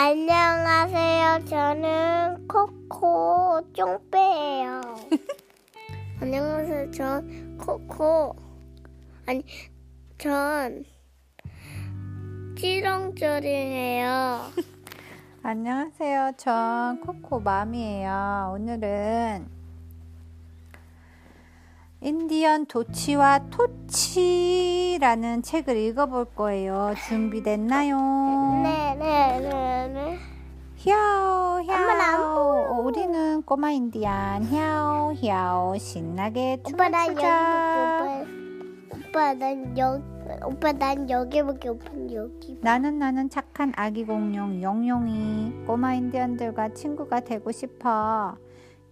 안녕하세요. 저는 코코 쫑빼예요. 안녕하세요. 전 코코 아니 전 찌렁쩌링이에요. 안녕하세요. 전 코코 맘이에요. 오늘은 인디언 도치와 토치라는 책을 읽어볼 거예요. 준비됐나요? 네, 네, 네, 네. 히야오, 히야오. 우리는 꼬마 인디안. 히야오, 히야오. 신나게 오빠 난 추자. 여기 오빠. 오빠 난 여기 오빠 난 여기. 나는 나는 착한 아기 공룡 용용이 꼬마 인디언들과 친구가 되고 싶어.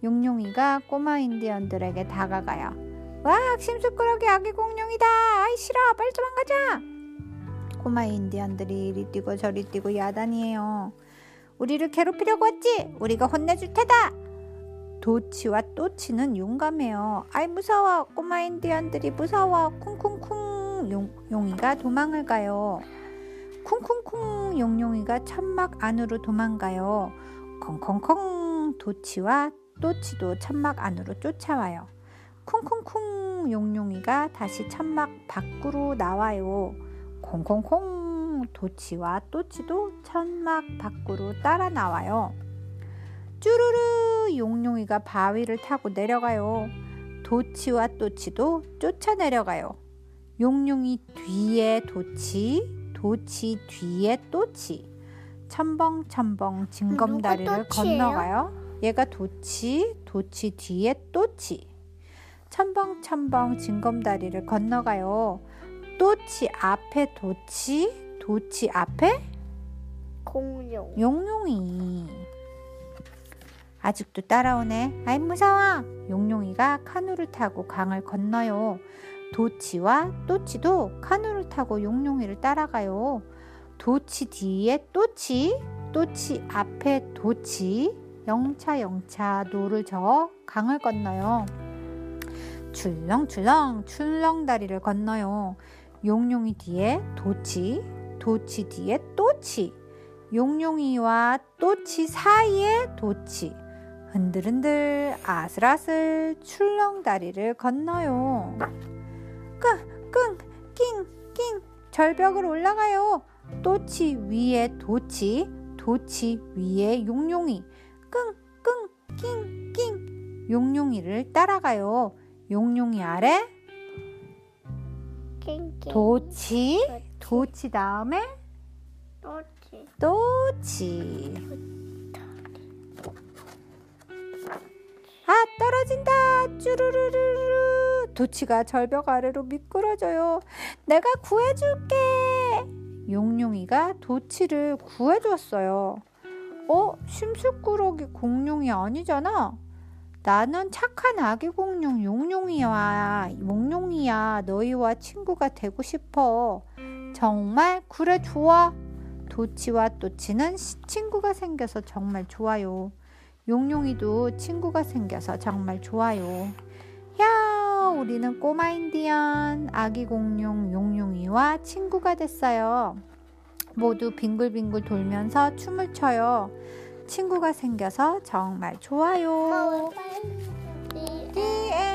용용이가 꼬마 인디언들에게 다가가요. 와, 심술꾸러기 아기 공룡이다. 아이 싫어. 빨리 도망가자. 꼬마 인디언들이 이리 뛰고 저리 뛰고 야단이에요. 우리를 괴롭히려고 왔지? 우리가 혼내줄 테다. 도치와 또치는 용감해요. 아이 무서워. 꼬마 인디언들이 무서워. 쿵쿵쿵. 용, 용이가 도망을 가요. 쿵쿵쿵 용용이가 천막 안으로 도망가요. 콩콩콩 도치와 또치도 천막 안으로 쫓아와요. 쿵쿵쿵 용용이가 다시 천막 밖으로 나와요. 콩콩콩 도치와 또치도 천막 밖으로 따라 나와요. 쭈루루 용용이가 바위를 타고 내려가요. 도치와 또치도 쫓아 내려가요. 용용이 뒤에 도치, 도치 뒤에 또치. 첨벙첨벙 징검다리를 누가 또치예요? 건너가요. 얘가 도치, 도치 뒤에 또치. 첨벙첨벙 징검다리를 건너가요. 또치 앞에 도치, 도치 앞에 공룡. 용용이. 아직도 따라오네. 아이 무서워. 용용이가 카누를 타고 강을 건너요. 도치와 또치도 카누를 타고 용용이를 따라가요. 도치 뒤에 또치, 또치 앞에 도치, 영차 영차 노를 저어 강을 건너요. 출렁출렁 출렁다리를 건너요. 용용이 뒤에 도치, 도치 뒤에 또치, 용용이와 또치 사이에 도치, 흔들흔들 아슬아슬 출렁다리를 건너요. 끙, 끙, 낑, 낑 절벽을 올라가요. 또치 위에 도치, 도치 위에 용용이, 끙, 끙, 낑, 낑 용용이를 따라가요. 용용이 아래. 도치, 도치. 다음에 또치. 또치. 아 떨어진다. 쭈루루루루. 도치가 절벽 아래로 미끄러져요. 내가 구해줄게. 용용이가 도치를 구해줬어요. 어 심술꾸러기 공룡이 아니잖아 나는 착한 아기 공룡 용용이야 용용이야 너희와 친구가 되고 싶어 정말 그래 좋아 도치와 또치는 시- 친구가 생겨서 정말 좋아요. 용용이도 친구가 생겨서 정말 좋아요. 야, 우리는 꼬마 인디언 아기 공룡 용용이와 친구가 됐어요. 모두 빙글빙글 돌면서 춤을 춰요. 친구가 생겨서 정말 좋아요. 네.